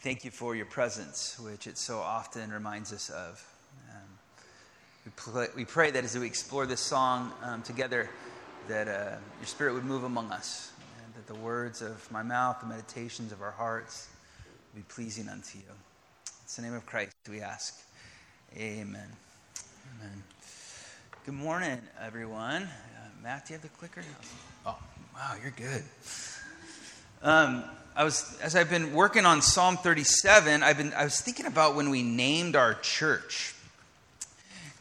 thank you for your presence, which it so often reminds us of. Um, we, we, pray that as we explore this song um, together, that uh, your spirit would move among us, and that the words of my mouth, the meditations of our hearts, would be pleasing unto you. It's the name of Christ we ask. Amen. Amen. Good morning, everyone. Uh, Matt, do you have the clicker? Oh, wow, you're good. Um, I was, as I've been working on Psalm 37, I've been, I was thinking about when we named our church.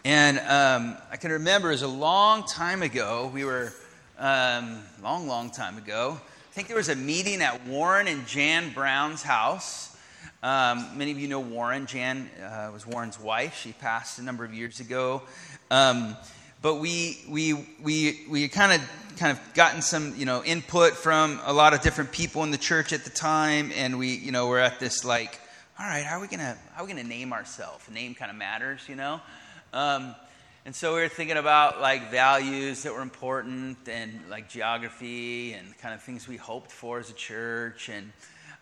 And um, I can remember it was a long time ago. We were, um, long, long time ago. I think there was a meeting at Warren and Jan Brown's house. Um, many of you know Warren. Jan uh, was Warren's wife. She passed a number of years ago. Um, but we we we we kind of kind of gotten some you know input from a lot of different people in the church at the time, and we you know we're at this like, all right, how are we gonna how are we gonna name ourselves? Name kind of matters, you know. Um, and so we were thinking about like values that were important and like geography and kind of things we hoped for as a church and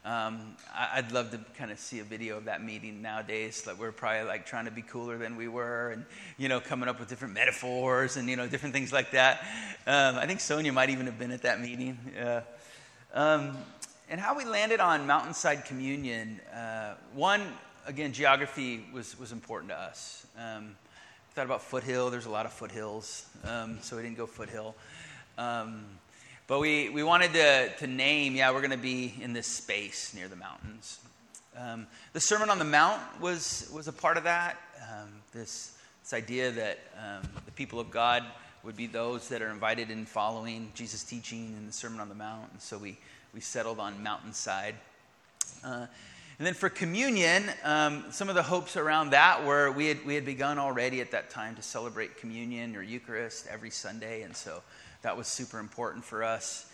um, I'd love to kind of see a video of that meeting nowadays. Like we're probably like trying to be cooler than we were, and you know, coming up with different metaphors and you know, different things like that. Um, I think Sonia might even have been at that meeting. Um, and how we landed on Mountainside Communion. Uh, one, again, geography was was important to us. Um, thought about foothill. There's a lot of foothills, um, so we didn't go foothill. Um, but we, we wanted to, to name, yeah, we're going to be in this space near the mountains. Um, the Sermon on the Mount was, was a part of that. Um, this, this idea that um, the people of God would be those that are invited in following Jesus' teaching in the Sermon on the Mount. And so we, we settled on mountainside. Uh, and then for communion, um, some of the hopes around that were we had, we had begun already at that time to celebrate communion or Eucharist every Sunday. And so that was super important for us.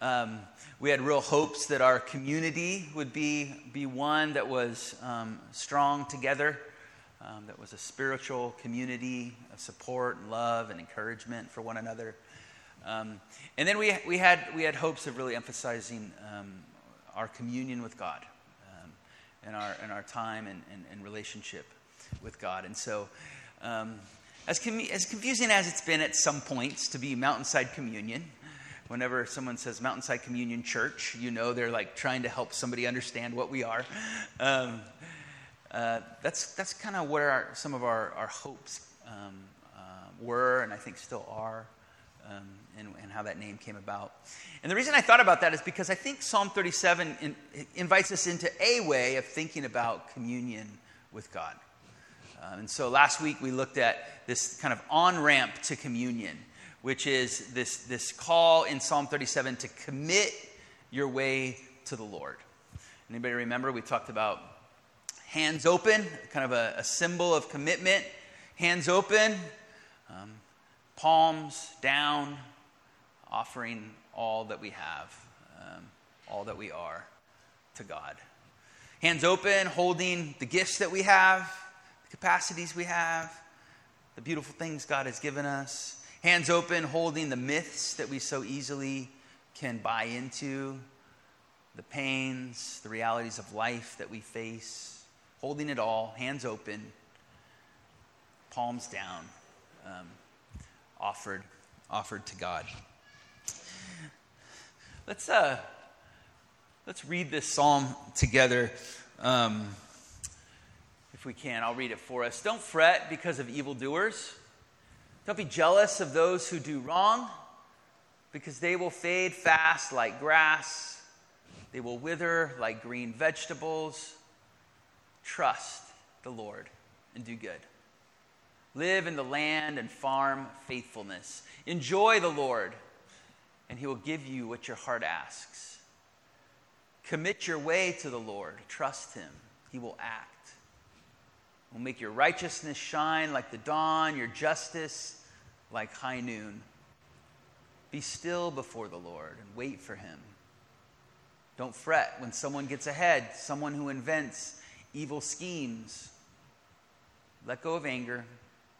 Um, we had real hopes that our community would be, be one that was um, strong together, um, that was a spiritual community of support and love and encouragement for one another. Um, and then we, we, had, we had hopes of really emphasizing um, our communion with God um, and, our, and our time and, and, and relationship with God. And so as, com- as confusing as it's been at some points to be Mountainside Communion, whenever someone says Mountainside Communion Church, you know they're like trying to help somebody understand what we are. Um, uh, that's that's kind of where our, some of our, our hopes um, uh, were, and I think still are, um, and, and, how that name came about. And the reason I thought about that is because I think Psalm 37 in, invites us into a way of thinking about communion with God. Um, and so last week we looked at this kind of on ramp to communion, which is this, this call in Psalm 37 to commit your way to the Lord. Anybody remember? We talked about hands open, kind of a, a symbol of commitment. Hands open, um, palms down, offering all that we have, um, all that we are to God. Hands open, holding the gifts that we have the capacities we have, the beautiful things God has given us, hands open, holding the myths that we so easily can buy into, the pains, the realities of life that we face, holding it all, hands open, palms down, um, offered, offered to God. Let's, uh, let's read this psalm together. Um, if we can. I'll read it for us. Don't fret because of evildoers. Don't be jealous of those who do wrong, because they will fade fast like grass, they will wither like green vegetables. Trust the Lord and do good. Live in the land and farm faithfulness. Enjoy the Lord, and He will give you what your heart asks. Commit your way to the Lord. Trust Him, He will act will make your righteousness shine like the dawn, your justice like high noon. Be still before the Lord and wait for him. Don't fret when someone gets ahead, someone who invents evil schemes. Let go of anger,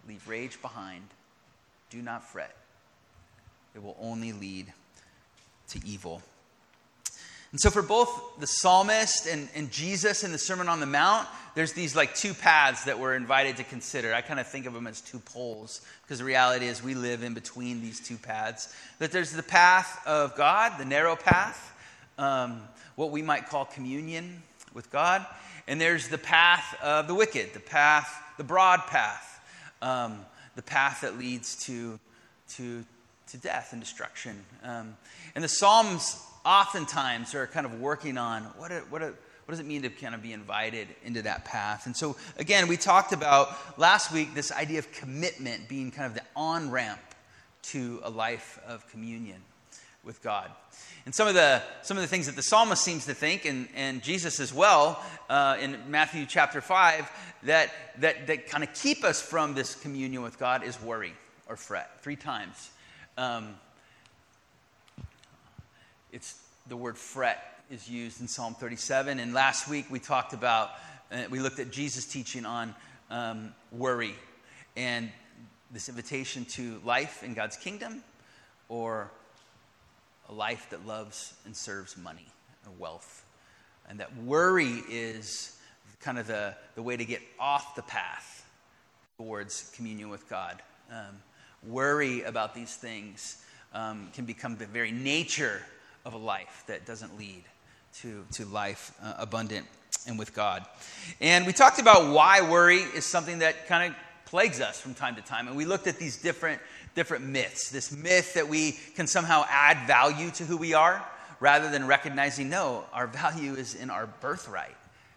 leave rage behind. Do not fret, it will only lead to evil. And so, for both the psalmist and, and Jesus in the Sermon on the Mount, there's these like two paths that we're invited to consider. I kind of think of them as two poles because the reality is we live in between these two paths. That there's the path of God, the narrow path, um, what we might call communion with God, and there's the path of the wicked, the path, the broad path, um, the path that leads to, to, to death and destruction. Um, and the Psalms oftentimes are kind of working on what, what, what does it mean to kind of be invited into that path? And so, again, we talked about last week this idea of commitment being kind of the on ramp to a life of communion with God. And some of the, some of the things that the psalmist seems to think, and, and Jesus as well, uh, in Matthew chapter 5, that, that, that kind of keep us from this communion with God is worry or fret. Three times. Um, it's the word fret is used in Psalm 37. And last week we talked about, uh, we looked at Jesus' teaching on um, worry and this invitation to life in God's kingdom or a life that loves and serves money or wealth. And that worry is kind of the, the way to get off the path towards communion with God. Um, worry about these things um, can become the very nature of a life that doesn't lead to, to life uh, abundant and with God. And we talked about why worry is something that kind of plagues us from time to time. And we looked at these different, different myths. This myth that we can somehow add value to who we are rather than recognizing, no, our value is in our birthright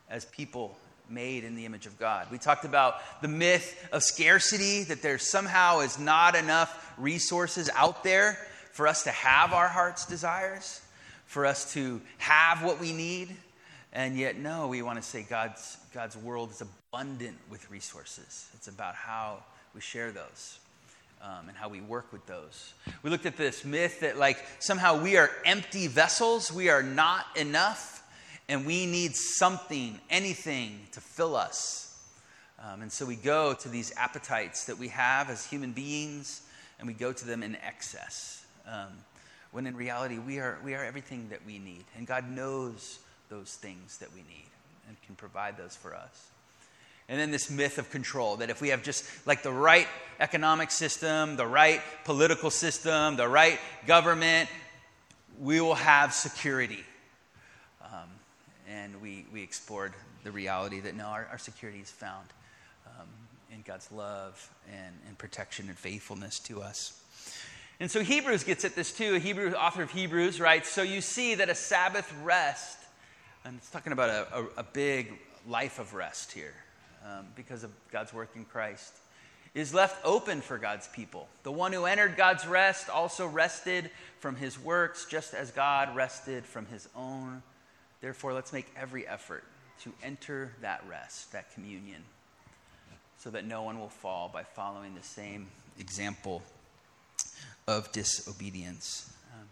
as people made in the image of God. We talked about the myth of scarcity, that there somehow is not enough resources out there for us to have our heart's desires, for us to have what we need. And yet, no, we want to say God's, God's world is abundant with resources. It's about how we share those. Um, and how we work with those. We looked at this myth that, like, somehow we are empty vessels, we are not enough, and we need something, anything to fill us. Um, and so we go to these appetites that we have as human beings, and we go to them in excess. Um, when in reality, we are, we are everything that we need. And God knows those things that we need and can provide those for us. And then this myth of control that if we have just like the right economic system, the right political system, the right government, we will have security. Um, and we, we explored the reality that no, our, our security is found um, in God's love and, and protection and faithfulness to us. And so Hebrews gets at this too. A Hebrew author of Hebrews writes, So you see that a Sabbath rest, and it's talking about a, a, a big life of rest here um, because of God's work in Christ, is left open for God's people. The one who entered God's rest also rested from his works, just as God rested from his own. Therefore, let's make every effort to enter that rest, that communion, so that no one will fall by following the same example of disobedience. Um,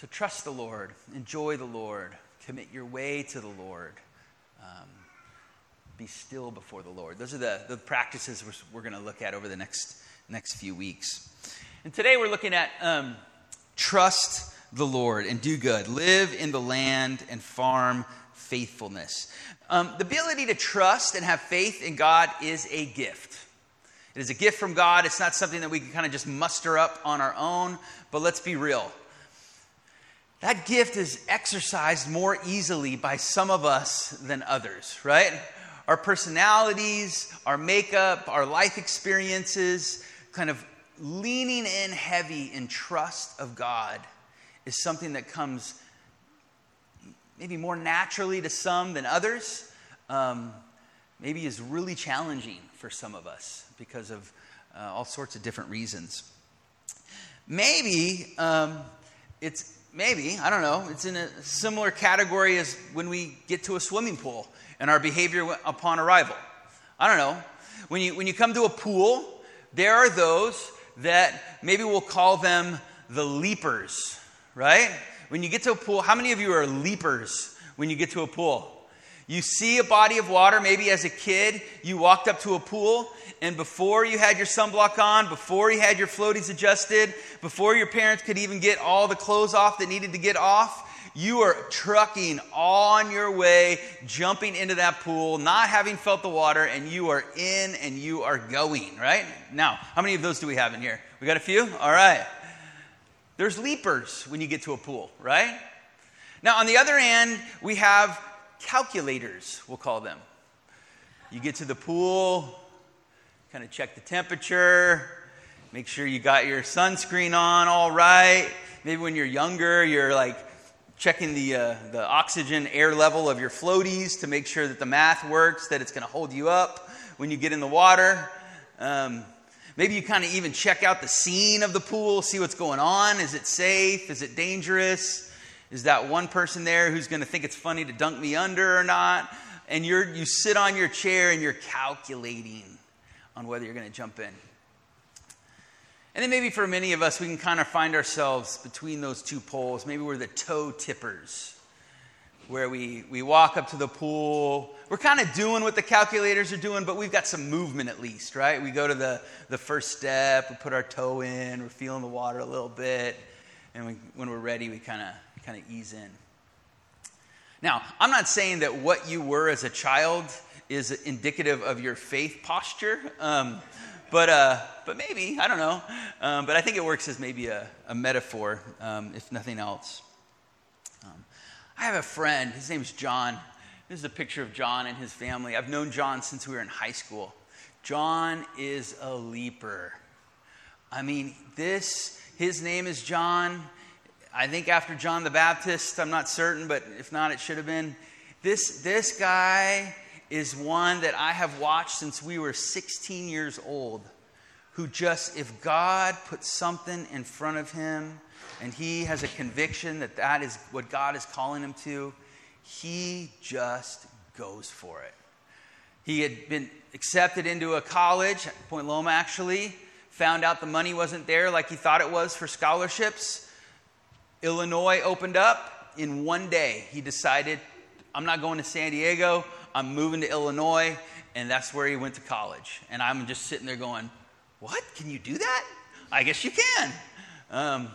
so trust the Lord, enjoy the Lord, commit your way to the Lord. Um, be still before the Lord. Those are the, the practices we're, we're going to look at over the next, next few weeks. And today we're looking at um, trust the Lord and do good, live in the land and farm faithfulness. Um, the ability to trust and have faith in God is a gift. It is a gift from God. It's not something that we can kind of just muster up on our own, but let's be real. That gift is exercised more easily by some of us than others, right? Our personalities, our makeup, our life experiences, kind of leaning in heavy in trust of God is something that comes maybe more naturally to some than others. Um, maybe is really challenging for some of us because of uh, all sorts of different reasons. Maybe um, it's maybe I don't know. It's in a similar category as when we get to a swimming pool and our behavior upon arrival. I don't know. When you when you come to a pool, there are those that maybe we'll call them the leapers, right? When you get to a pool, how many of you are leapers when you get to a pool? You see a body of water, maybe as a kid, you walked up to a pool, and before you had your sunblock on, before you had your floaties adjusted, before your parents could even get all the clothes off that needed to get off, You are trucking on your way, jumping into that pool, not having felt the water, and you are in and you are going, right? Now, how many of those do we have in here? We got a few? All right. There's leapers when you get to a pool, right? Now, on the other end, we have calculators, we'll call them. You get to the pool, kind of check the temperature, make sure you got your sunscreen on all right. Maybe when you're younger, you're like checking the, uh, the oxygen air level of your floaties to make sure that the math works, that it's going to hold you up when you get in the water. Um, maybe you kind of even check out the scene of the pool, see what's going on. Is it safe? Is it dangerous? Is that one person there who's going to think it's funny to dunk me under or not? And you're, you sit on your chair and you're calculating on whether you're going to jump in. And then maybe for many of us, we can kind of find ourselves between those two poles. Maybe we're the toe tippers, where we, we walk up to the pool. We're kind of doing what the calculators are doing, but we've got some movement at least, right? We go to the, the first step, we put our toe in, we're feeling the water a little bit, and we, when we're ready, we kind of kind of ease in. Now, I'm not saying that what you were as a child is indicative of your faith posture. Um, but, uh, but maybe, I don't know. Um, but I think it works as maybe a, a metaphor, um, if nothing else. Um, I have a friend, his name is John. This is a picture of John and his family. I've known John since we were in high school. John is a leaper. I mean, this, his name is John. I think after John the Baptist, I'm not certain, but if not, it should have been. This, this guy is one that I have watched since we were 16 years old, who just, if God puts something in front of him and he has a conviction that that is what God is calling him to, he just goes for it. He had been accepted into a college, Point Loma actually, found out the money wasn't there like he thought it was for scholarships. Illinois opened up. In one day, he decided, I'm not going to San Diego. I'm moving to Illinois, and that's where he went to college. And I'm just sitting there going, What? Can you do that? I guess you can. Um,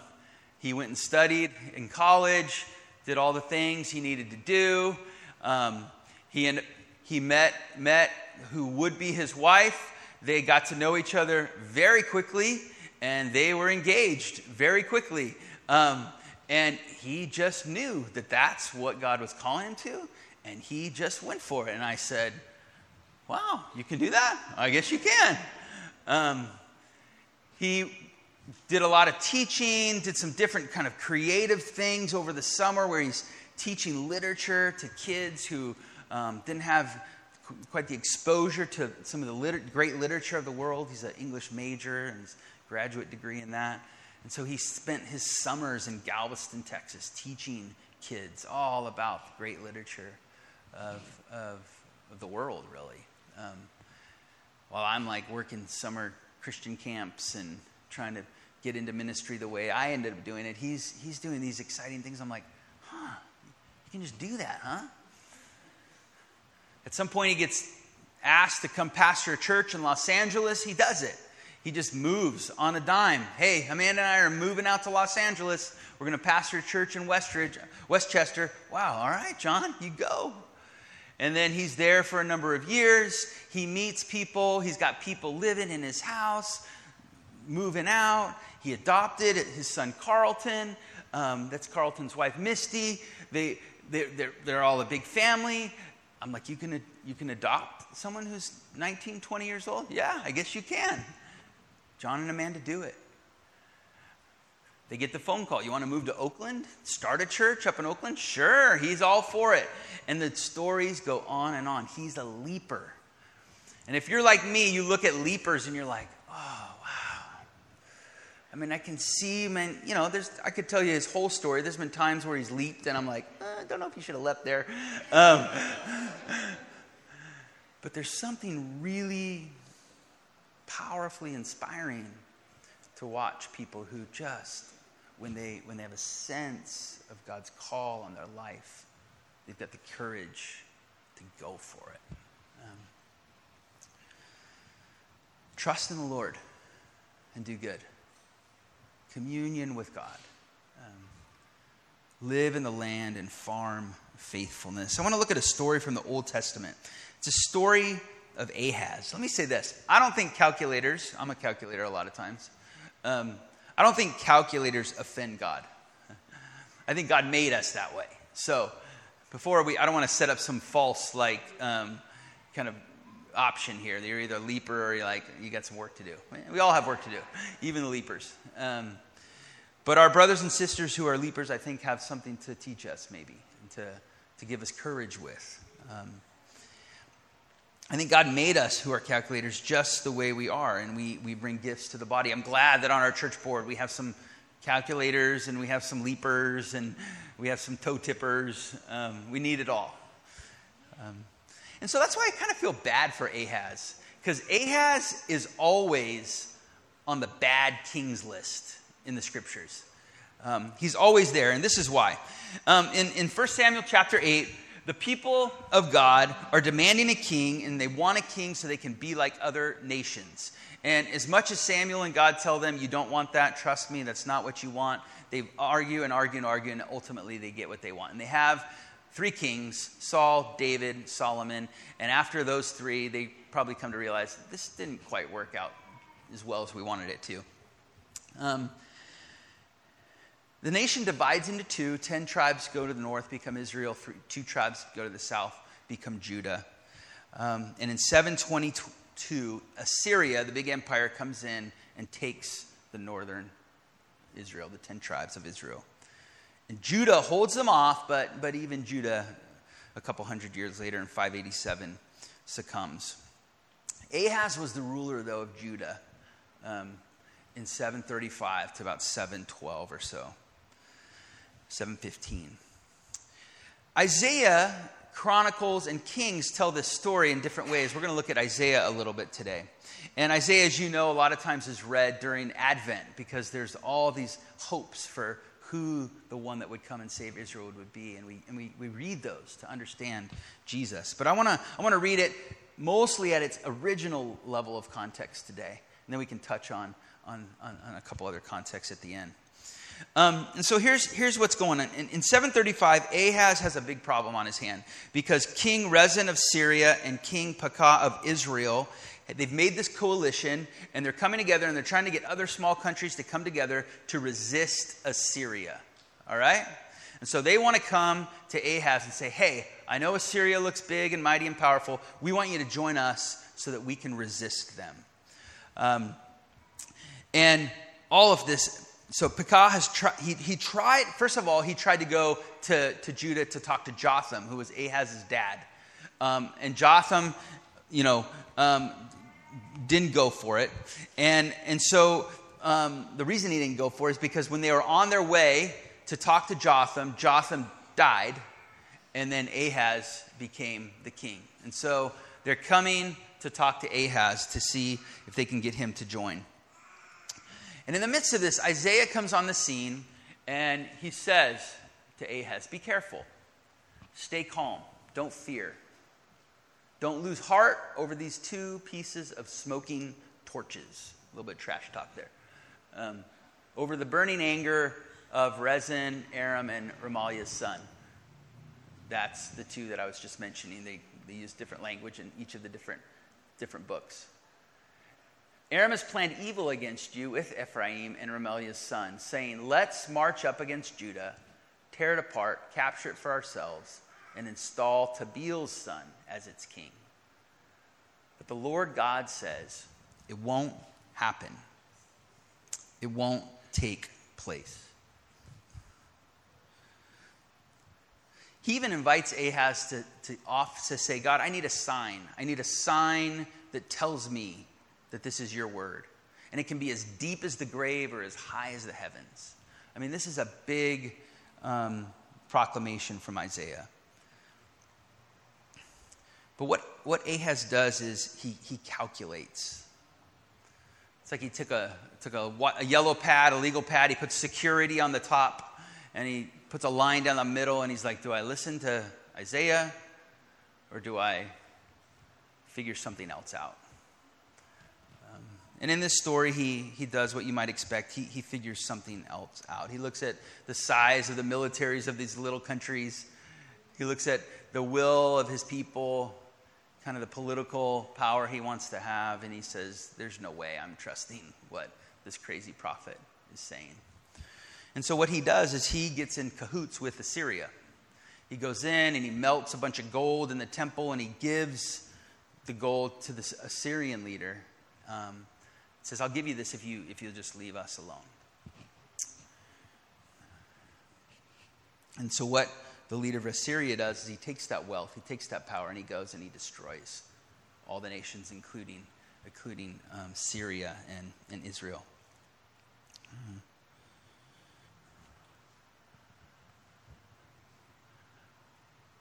he went and studied in college, did all the things he needed to do. Um, he, he met, met who would be his wife. They got to know each other very quickly, and they were engaged very quickly. Um, and he just knew that that's what God was calling him to. And he just went for it. And I said, Wow, you can do that? I guess you can. Um, he did a lot of teaching, did some different kind of creative things over the summer where he's teaching literature to kids who um, didn't have quite the exposure to some of the liter- great literature of the world. He's an English major and his graduate degree in that. And so he spent his summers in Galveston, Texas, teaching kids all about great literature of, of, of the world, really. Um, while I'm like working summer Christian camps and trying to get into ministry the way I ended up doing it, he's, he's doing these exciting things. I'm like, huh, you can just do that, huh? At some point, he gets asked to come pastor a church in Los Angeles. He does it. He just moves on a dime. Hey, Amanda and I are moving out to Los Angeles. We're going to pastor a church in Westridge, Westchester. Wow, all right, John, you go. And then he's there for a number of years. He meets people. He's got people living in his house, moving out. He adopted his son Carlton. Um, that's Carlton's wife, Misty. They, they're, they're, they're, all a big family. I'm like, you can, you can adopt someone who's 19, 20 years old? Yeah, I guess you can. John and Amanda do it. They get the phone call. You want to move to Oakland? Start a church up in Oakland? Sure, he's all for it. And the stories go on and on. He's a leaper. And if you're like me, you look at leapers and you're like, oh, wow. I mean, I can see, man, you know, there's, I could tell you his whole story. There's been times where he's leaped and I'm like, eh, I don't know if you should have left there. Um, but there's something really powerfully inspiring to watch people who just when they, when they have a sense of God's call on their life, they've got the courage to go for it. Um, trust in the Lord and do good. Communion with God. Um, live in the land and farm faithfulness. I want to look at a story from the Old Testament. It's a story of Ahaz. Let me say this I don't think calculators, I'm a calculator a lot of times, um, I don't think calculators offend God. I think God made us that way. So, before we, I don't want to set up some false, like, um, kind of option here. You're either a leaper or you're like, you got some work to do. We all have work to do, even the leapers. Um, but our brothers and sisters who are leapers, I think, have something to teach us, maybe, and to, to give us courage with. Um, I think God made us who are calculators just the way we are, and we, we bring gifts to the body. I'm glad that on our church board we have some calculators and we have some leapers and we have some toe tippers. Um, we need it all. Um, and so that's why I kind of feel bad for Ahaz, because Ahaz is always on the bad kings list in the scriptures. Um, he's always there, and this is why. Um, in, in 1 Samuel chapter 8, the people of God are demanding a king, and they want a king so they can be like other nations. And as much as Samuel and God tell them, you don't want that, trust me, that's not what you want, they argue and argue and argue, and ultimately they get what they want. And they have three kings Saul, David, Solomon. And after those three, they probably come to realize this didn't quite work out as well as we wanted it to. Um, the nation divides into two. Ten tribes go to the north, become Israel. Two tribes go to the south, become Judah. Um, and in 722, Assyria, the big empire, comes in and takes the northern Israel, the ten tribes of Israel. And Judah holds them off, but, but even Judah, a couple hundred years later in 587, succumbs. Ahaz was the ruler, though, of Judah um, in 735 to about 712 or so. 715. Isaiah, Chronicles, and Kings tell this story in different ways. We're going to look at Isaiah a little bit today. And Isaiah, as you know, a lot of times is read during Advent because there's all these hopes for who the one that would come and save Israel would be. And we, and we, we read those to understand Jesus. But I want to I wanna read it mostly at its original level of context today. And then we can touch on, on, on, on a couple other contexts at the end. Um, and so here's, here's what's going on. In, in 735, Ahaz has a big problem on his hand because King Rezin of Syria and King Pekah of Israel, they've made this coalition and they're coming together and they're trying to get other small countries to come together to resist Assyria. All right? And so they want to come to Ahaz and say, hey, I know Assyria looks big and mighty and powerful. We want you to join us so that we can resist them. Um, and all of this so Pekah has tried, he, he tried, first of all, he tried to go to, to Judah to talk to Jotham, who was Ahaz's dad. Um, and Jotham, you know, um, didn't go for it. And, and so um, the reason he didn't go for it is because when they were on their way to talk to Jotham, Jotham died, and then Ahaz became the king. And so they're coming to talk to Ahaz to see if they can get him to join. And in the midst of this, Isaiah comes on the scene and he says to Ahaz, Be careful, stay calm, don't fear. Don't lose heart over these two pieces of smoking torches. A little bit of trash talk there. Um, over the burning anger of Rezin, Aram, and Remaliah's son. That's the two that I was just mentioning. They, they use different language in each of the different, different books. Aram has planned evil against you with Ephraim and Remaliah's son, saying, Let's march up against Judah, tear it apart, capture it for ourselves, and install Tabeel's son as its king. But the Lord God says, It won't happen. It won't take place. He even invites Ahaz to, to off to say, God, I need a sign. I need a sign that tells me that this is your word. And it can be as deep as the grave or as high as the heavens. I mean, this is a big um, proclamation from Isaiah. But what, what Ahaz does is he, he calculates. It's like he took, a, took a, a yellow pad, a legal pad, he puts security on the top, and he puts a line down the middle, and he's like, Do I listen to Isaiah or do I figure something else out? And in this story, he, he does what you might expect. He, he figures something else out. He looks at the size of the militaries of these little countries, he looks at the will of his people, kind of the political power he wants to have, and he says, There's no way I'm trusting what this crazy prophet is saying. And so, what he does is he gets in cahoots with Assyria. He goes in and he melts a bunch of gold in the temple and he gives the gold to the Assyrian leader. Um, says, I'll give you this if, you, if you'll just leave us alone. And so, what the leader of Assyria does is he takes that wealth, he takes that power, and he goes and he destroys all the nations, including, including um, Syria and, and Israel.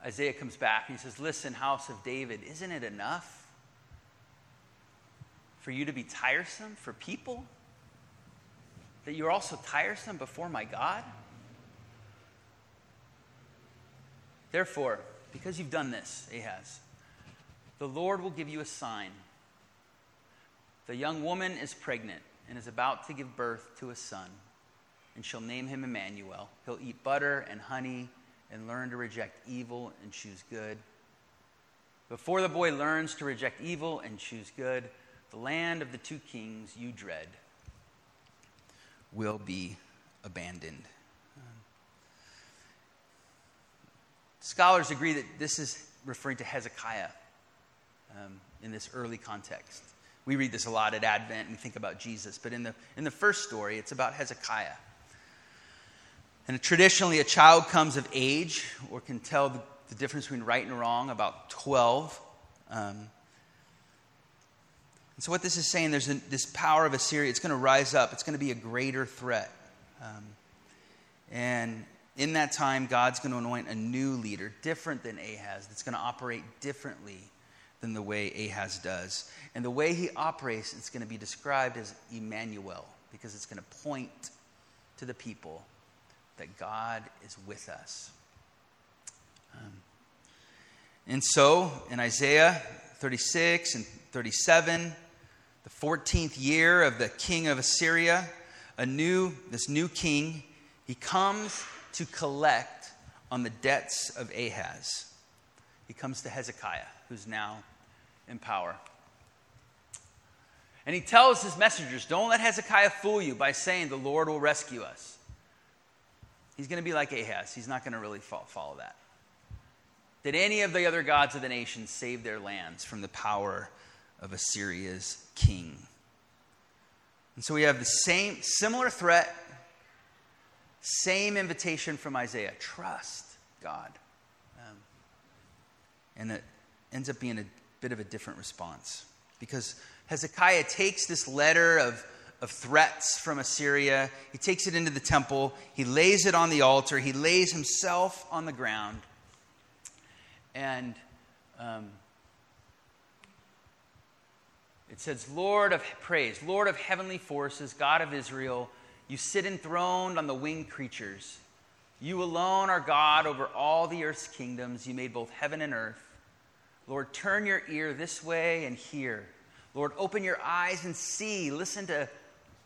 Isaiah comes back and he says, Listen, house of David, isn't it enough for you to be tiresome for people? That you're also tiresome before my God? Therefore, because you've done this, Ahaz, the Lord will give you a sign. The young woman is pregnant and is about to give birth to a son, and she'll name him Emmanuel. He'll eat butter and honey and learn to reject evil and choose good. Before the boy learns to reject evil and choose good, the land of the two kings you dread will be abandoned. Scholars agree that this is referring to Hezekiah um, in this early context. We read this a lot at Advent and we think about Jesus, but in the, in the first story, it's about Hezekiah. And traditionally, a child comes of age or can tell the, the difference between right and wrong about 12. Um, and so, what this is saying, there's this power of Assyria, it's going to rise up, it's going to be a greater threat. Um, and in that time, God's going to anoint a new leader, different than Ahaz, that's going to operate differently than the way Ahaz does. And the way he operates, it's going to be described as Emmanuel, because it's going to point to the people that God is with us. Um, and so, in Isaiah 36 and 37, the 14th year of the king of Assyria, a new, this new king, he comes to collect on the debts of Ahaz. He comes to Hezekiah, who's now in power. And he tells his messengers, Don't let Hezekiah fool you by saying, The Lord will rescue us. He's going to be like Ahaz. He's not going to really follow that. Did any of the other gods of the nations save their lands from the power of Assyria's king? And so we have the same, similar threat, same invitation from Isaiah trust God. Um, and it ends up being a bit of a different response because Hezekiah takes this letter of of threats from Assyria. He takes it into the temple, he lays it on the altar, he lays himself on the ground. And um, it says, Lord of praise, Lord of heavenly forces, God of Israel, you sit enthroned on the winged creatures. You alone are God over all the earth's kingdoms. You made both heaven and earth. Lord, turn your ear this way and hear. Lord, open your eyes and see. Listen to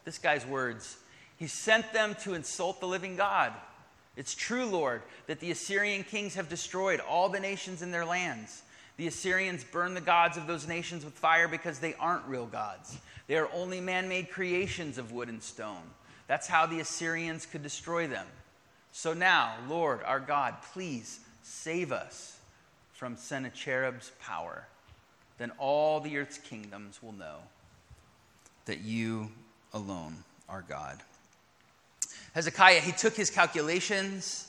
this guy's words. He sent them to insult the living God. It's true, Lord, that the Assyrian kings have destroyed all the nations in their lands. The Assyrians burn the gods of those nations with fire because they aren't real gods. They are only man made creations of wood and stone. That's how the Assyrians could destroy them. So now, Lord, our God, please save us from Sennacherib's power. Then all the earth's kingdoms will know that you alone are God. Hezekiah, he took his calculations,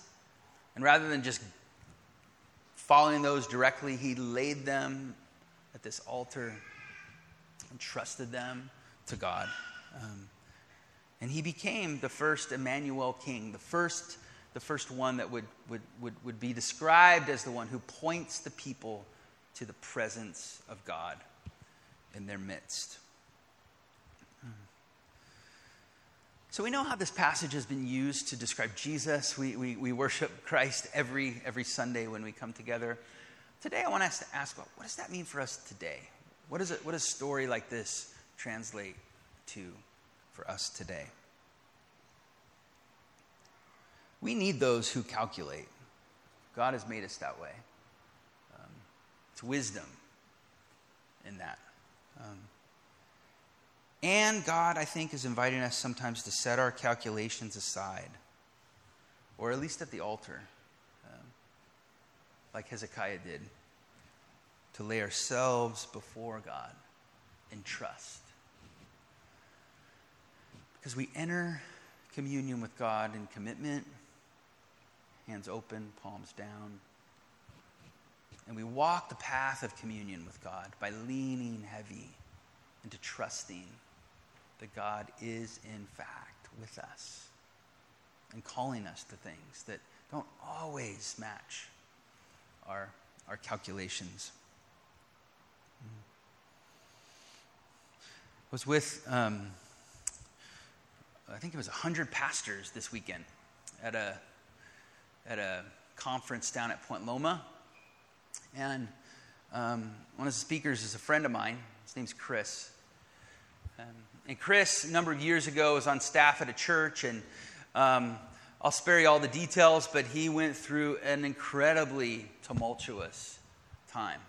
and rather than just following those directly, he laid them at this altar and trusted them to God. Um, and he became the first Emmanuel king, the first, the first one that would, would, would, would be described as the one who points the people to the presence of God in their midst. So we know how this passage has been used to describe Jesus. We, we, we worship Christ every, every Sunday when we come together. Today, I want us to ask, well, what does that mean for us today? What, is it, what does a story like this translate to for us today. We need those who calculate. God has made us that way. Um, it's wisdom in that. Um, and God, I think, is inviting us sometimes to set our calculations aside, or at least at the altar, um, like Hezekiah did, to lay ourselves before God in trust. Because we enter communion with God in commitment, hands open, palms down. And we walk the path of communion with God by leaning heavy into trusting that God is, in fact, with us and calling us to things that don't always match our, our calculations. I was with, um, I think it was 100 pastors this weekend at a, at a conference down at Point Loma. And um, one of the speakers is a friend of mine. His name's Chris. And Chris, a number of years ago, was on staff at a church, and um, I'll spare you all the details, but he went through an incredibly tumultuous time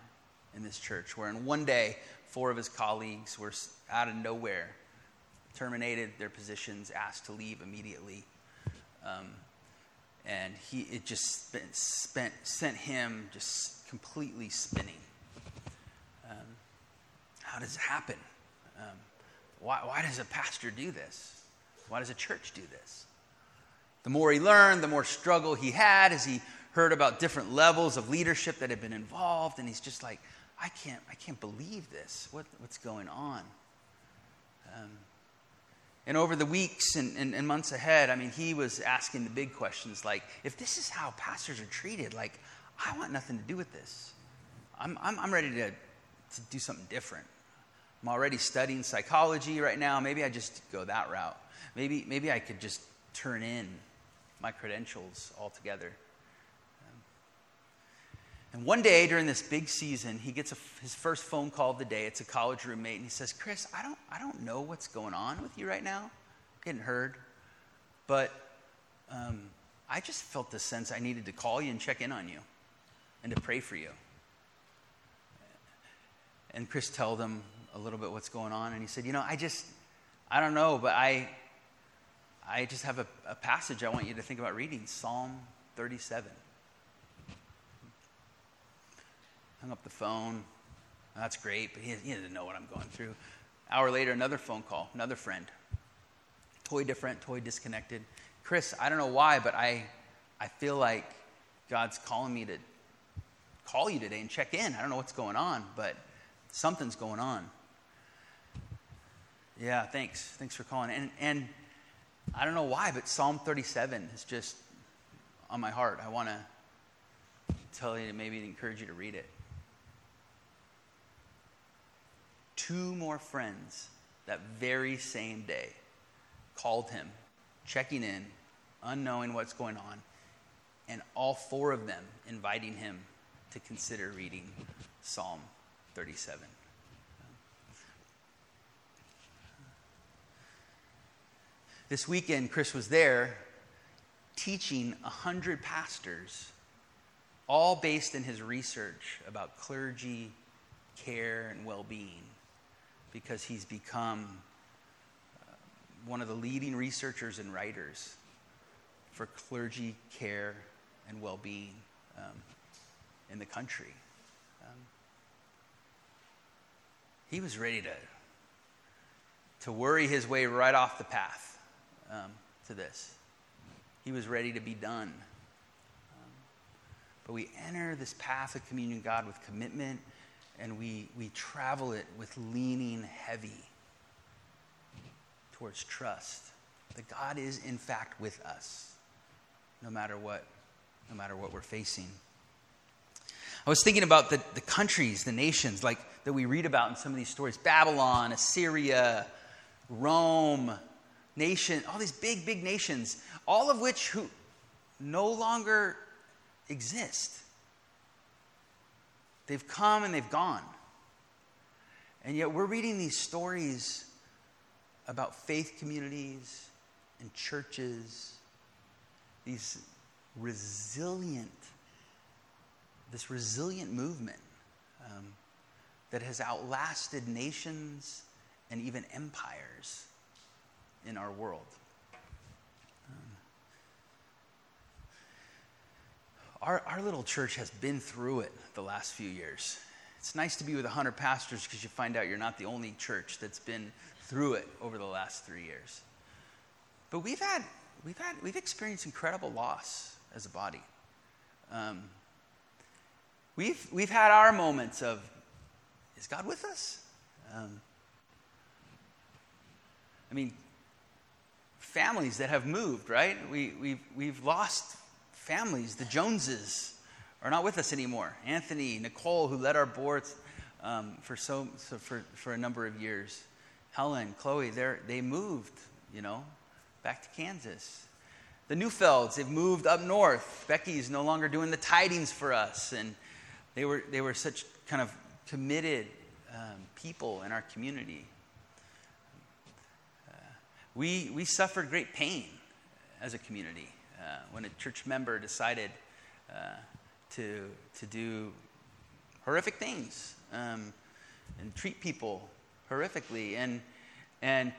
in this church, where in one day, four of his colleagues were out of nowhere terminated their positions, asked to leave immediately. Um, and he, it just spent, spent, sent him just completely spinning. Um, how does it happen? Um, why, why does a pastor do this? Why does a church do this? The more he learned, the more struggle he had as he heard about different levels of leadership that had been involved, and he's just like, I can't, I can't believe this. What, what's going on? Um, and over the weeks and, and, and, months ahead, I mean, he was asking the big questions like, if this is how pastors are treated, like, I want nothing to do with this. I'm, I'm, I'm ready to, to do something different. I'm already studying psychology right now. Maybe I just go that route. Maybe, maybe I could just turn in my credentials altogether. And one day during this big season, he gets a, his first phone call of the day. It's a college roommate, and he says, Chris, I don't, I don't know what's going on with you right now. I'm Getting heard. But um, I just felt the sense I needed to call you and check in on you and to pray for you. And Chris told him a little bit what's going on. And he said, You know, I just, I don't know, but I, I just have a, a passage I want you to think about reading Psalm 37. Hung up the phone. That's great, but he, he doesn't know what I'm going through. Hour later, another phone call, another friend. Toy different, toy disconnected. Chris, I don't know why, but I, I feel like God's calling me to call you today and check in. I don't know what's going on, but something's going on. Yeah, thanks. Thanks for calling. And, and I don't know why, but Psalm 37 is just on my heart. I want to tell you, maybe encourage you to read it. Two more friends that very same day called him, checking in, unknowing what's going on, and all four of them inviting him to consider reading Psalm 37. This weekend, Chris was there teaching 100 pastors, all based in his research about clergy, care, and well being, because he's become uh, one of the leading researchers and writers for clergy, care, and well being um, in the country. Um, he was ready to, to worry his way right off the path um, to this. He was ready to be done. Um, but we enter this path of communion God with commitment and we, we travel it with leaning heavy towards trust that God is in fact with us no matter what no matter what we're facing. I was thinking about the, the countries, the nations like that we read about in some of these stories Babylon, Assyria, Rome, nation, all these big, big nations, all of which who no longer exist. They've come and they've gone. And yet we're reading these stories about faith communities and churches, these resilient, this resilient movement um, that has outlasted nations and even empires in our world. Um, our, our little church has been through it the last few years. It's nice to be with 100 pastors because you find out you're not the only church that's been through it over the last three years. But we've had, we've had, we've experienced incredible loss as a body. Um, we've, we've had our moments of, is God with us? Um, I mean, families that have moved, right? We, we've, we've lost families. The Joneses are not with us anymore. Anthony, Nicole, who led our boards um, for, so, so for, for a number of years. Helen, Chloe, they moved, you know, back to Kansas. The Newfelds, they've moved up north. Becky's no longer doing the tidings for us. And they were, they were such kind of committed um, people in our community. Uh, we, we suffered great pain as a community uh, when a church member decided uh, to, to do horrific things um, and treat people horrifically. And, and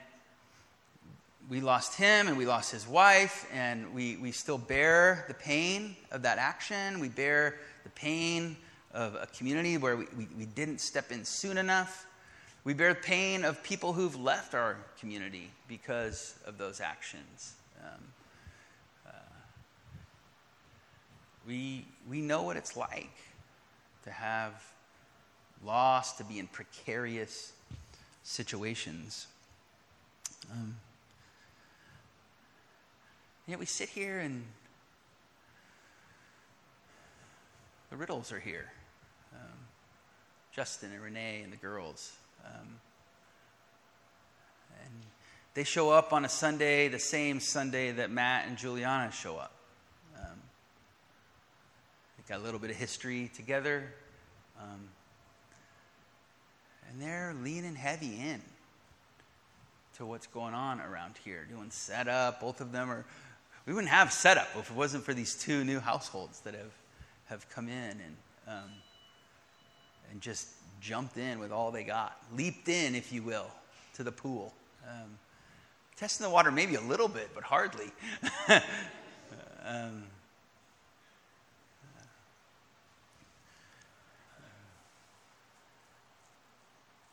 we lost him and we lost his wife, and we, we still bear the pain of that action. We bear the pain of a community where we, we, we didn't step in soon enough. We bear the pain of people who've left our community because of those actions. Um, uh, we, we know what it's like to have loss, to be in precarious situations. Um, yet we sit here and the riddles are here. Um, Justin and Renee and the girls. Um, and they show up on a Sunday, the same Sunday that Matt and Juliana show up. Um, they got a little bit of history together. Um, and they're leaning heavy in to what's going on around here, doing setup. Both of them are, we wouldn't have setup if it wasn't for these two new households that have, have come in and, um, and just jumped in with all they got, leaped in, if you will, to the pool. Um, testing the water maybe a little bit, but hardly. um,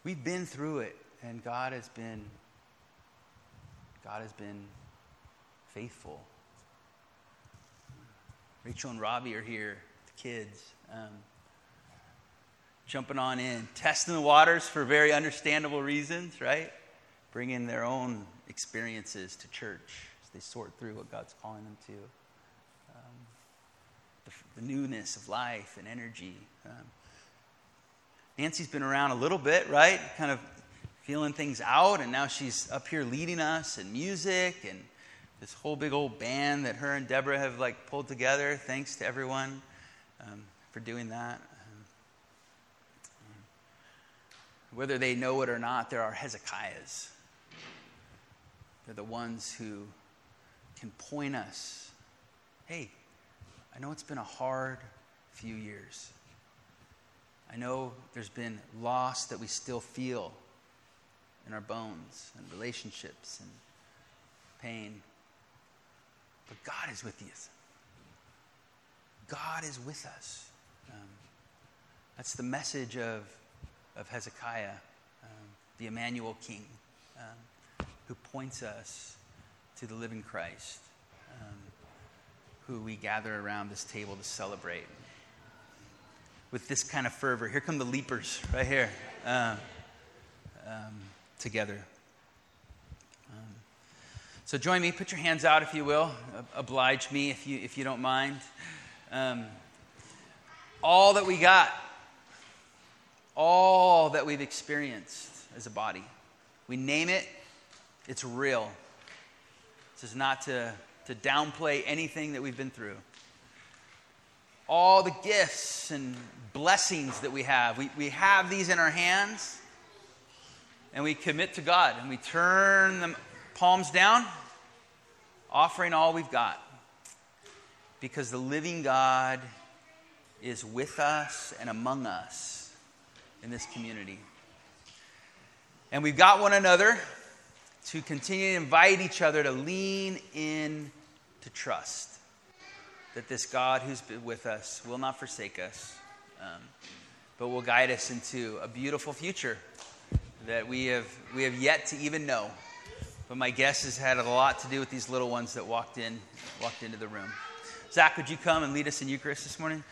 We've been through it, and God has been God has been faithful. Rachel and Robbie are here, the kids, um, jumping on in, testing the waters for very understandable reasons, right? Bringing their own experiences to church as they sort through what God's calling them to. Um, the, the, newness of life and energy. Um, Nancy's been around a little bit, right? Kind of feeling things out, and now she's up here leading us in music and this whole big old band that her and Deborah have like pulled together. Thanks to everyone um, for doing that. Um, whether they know it or not, there are Hezekiahs. They're the ones who can point us hey, I know it's been a hard few years. I know there's been loss that we still feel in our bones and relationships and pain. But God is with you. God is with us. Um, that's the message of, of Hezekiah, um, the Emmanuel King, um, who points us to the living Christ, um, who we gather around this table to celebrate with this kind of fervor. Here come the leapers right here uh, together. So join me. Put your hands out if you will. Oblige me if you, if you don't mind. Um, all that we got, all that we've experienced as a body, we name it, it's real. This is not to, to downplay anything that we've been through all the gifts and blessings that we have. We, we have these in our hands, and we commit to God and we turn the palms down, offering all we've got. Because the living God is with us and among us in this community. And we've got one another to continue to invite each other to lean in to trust that this God who's been with us will not forsake us, um, but will guide us into a beautiful future that we have, we have yet to even know. But my guess has had a lot to do with these little ones that walked in, walked into the room. Zach, would you come and lead us in Eucharist this morning?